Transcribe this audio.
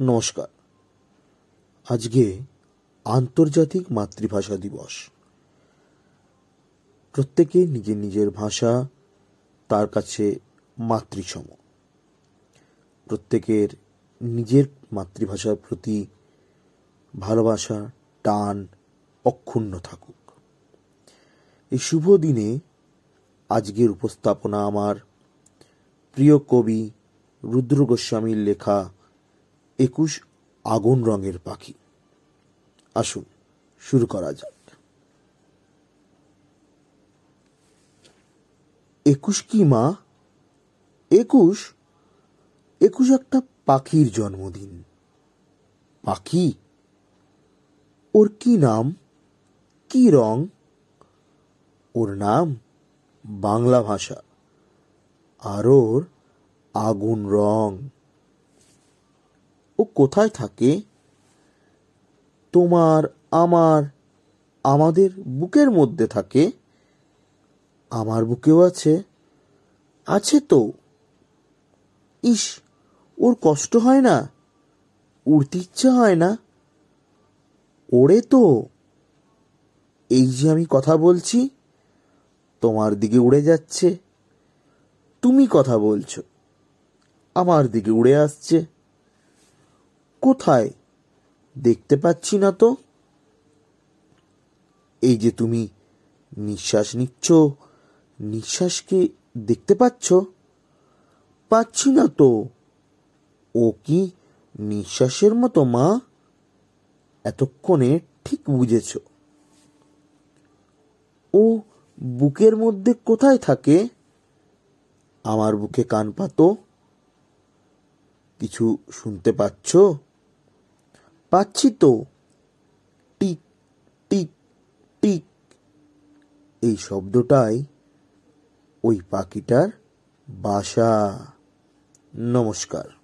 নমস্কার। আজকে আন্তর্জাতিক মাতৃভাষা দিবস। প্রত্যেকে নিজের নিজের ভাষা, তার কাছে মাতৃসম। প্রত্যেকের নিজের মাতৃভাষার প্রতি ভালোবাসা, টান, অক্ষুণ্ণ থাকুক। এই শুভ দিনে আজকের উপস্থাপনা আমার প্রিয় কবি রুদ্র গোস্বামীর লেখা একুশ আগুন রঙের পাখি। আসুন, শুরু করা যাক। একুশ কি, মা? একুশ? একুশ একটা পাখির জন্মদিন। পাখি? ওর কি নাম? কি রং? ওর নাম বাংলা ভাষা। আর ওর আগুন রং। ও কোথায় থাকে? তোমার, আমার, আমাদের বুকের মধ্যে থাকে। আমার বুকেও আছে। আছে তো। ইস, ওর কষ্ট হয় না? উড়তে ইচ্ছা হয় না? ওড়ে তো। এই যে আমি কথা বলছি, তোমার দিকে উড়ে যাচ্ছে। তুমি কথা বলছো, আমার দিকে উড়ে আসছে। কোথায়? দেখতে পাচ্ছি না তো। এই যে তুমি নিঃশ্বাস নিচ্ছ, নিঃশ্বাসকে দেখতে পাচ্ছ? পাচ্ছি না তো। ও কি নিঃশ্বাসের মতো, মা? এতক্ষণে ঠিক বুঝেছ। ও বুকের মধ্যে কোথায় থাকে? আমার বুকে কান পাতো? কিছু শুনতে পাচ্ছ? পাচ্ছি তো। টিক টিক টিক। এই শব্দটাই ওই পাখিটার বাসা। নমস্কার।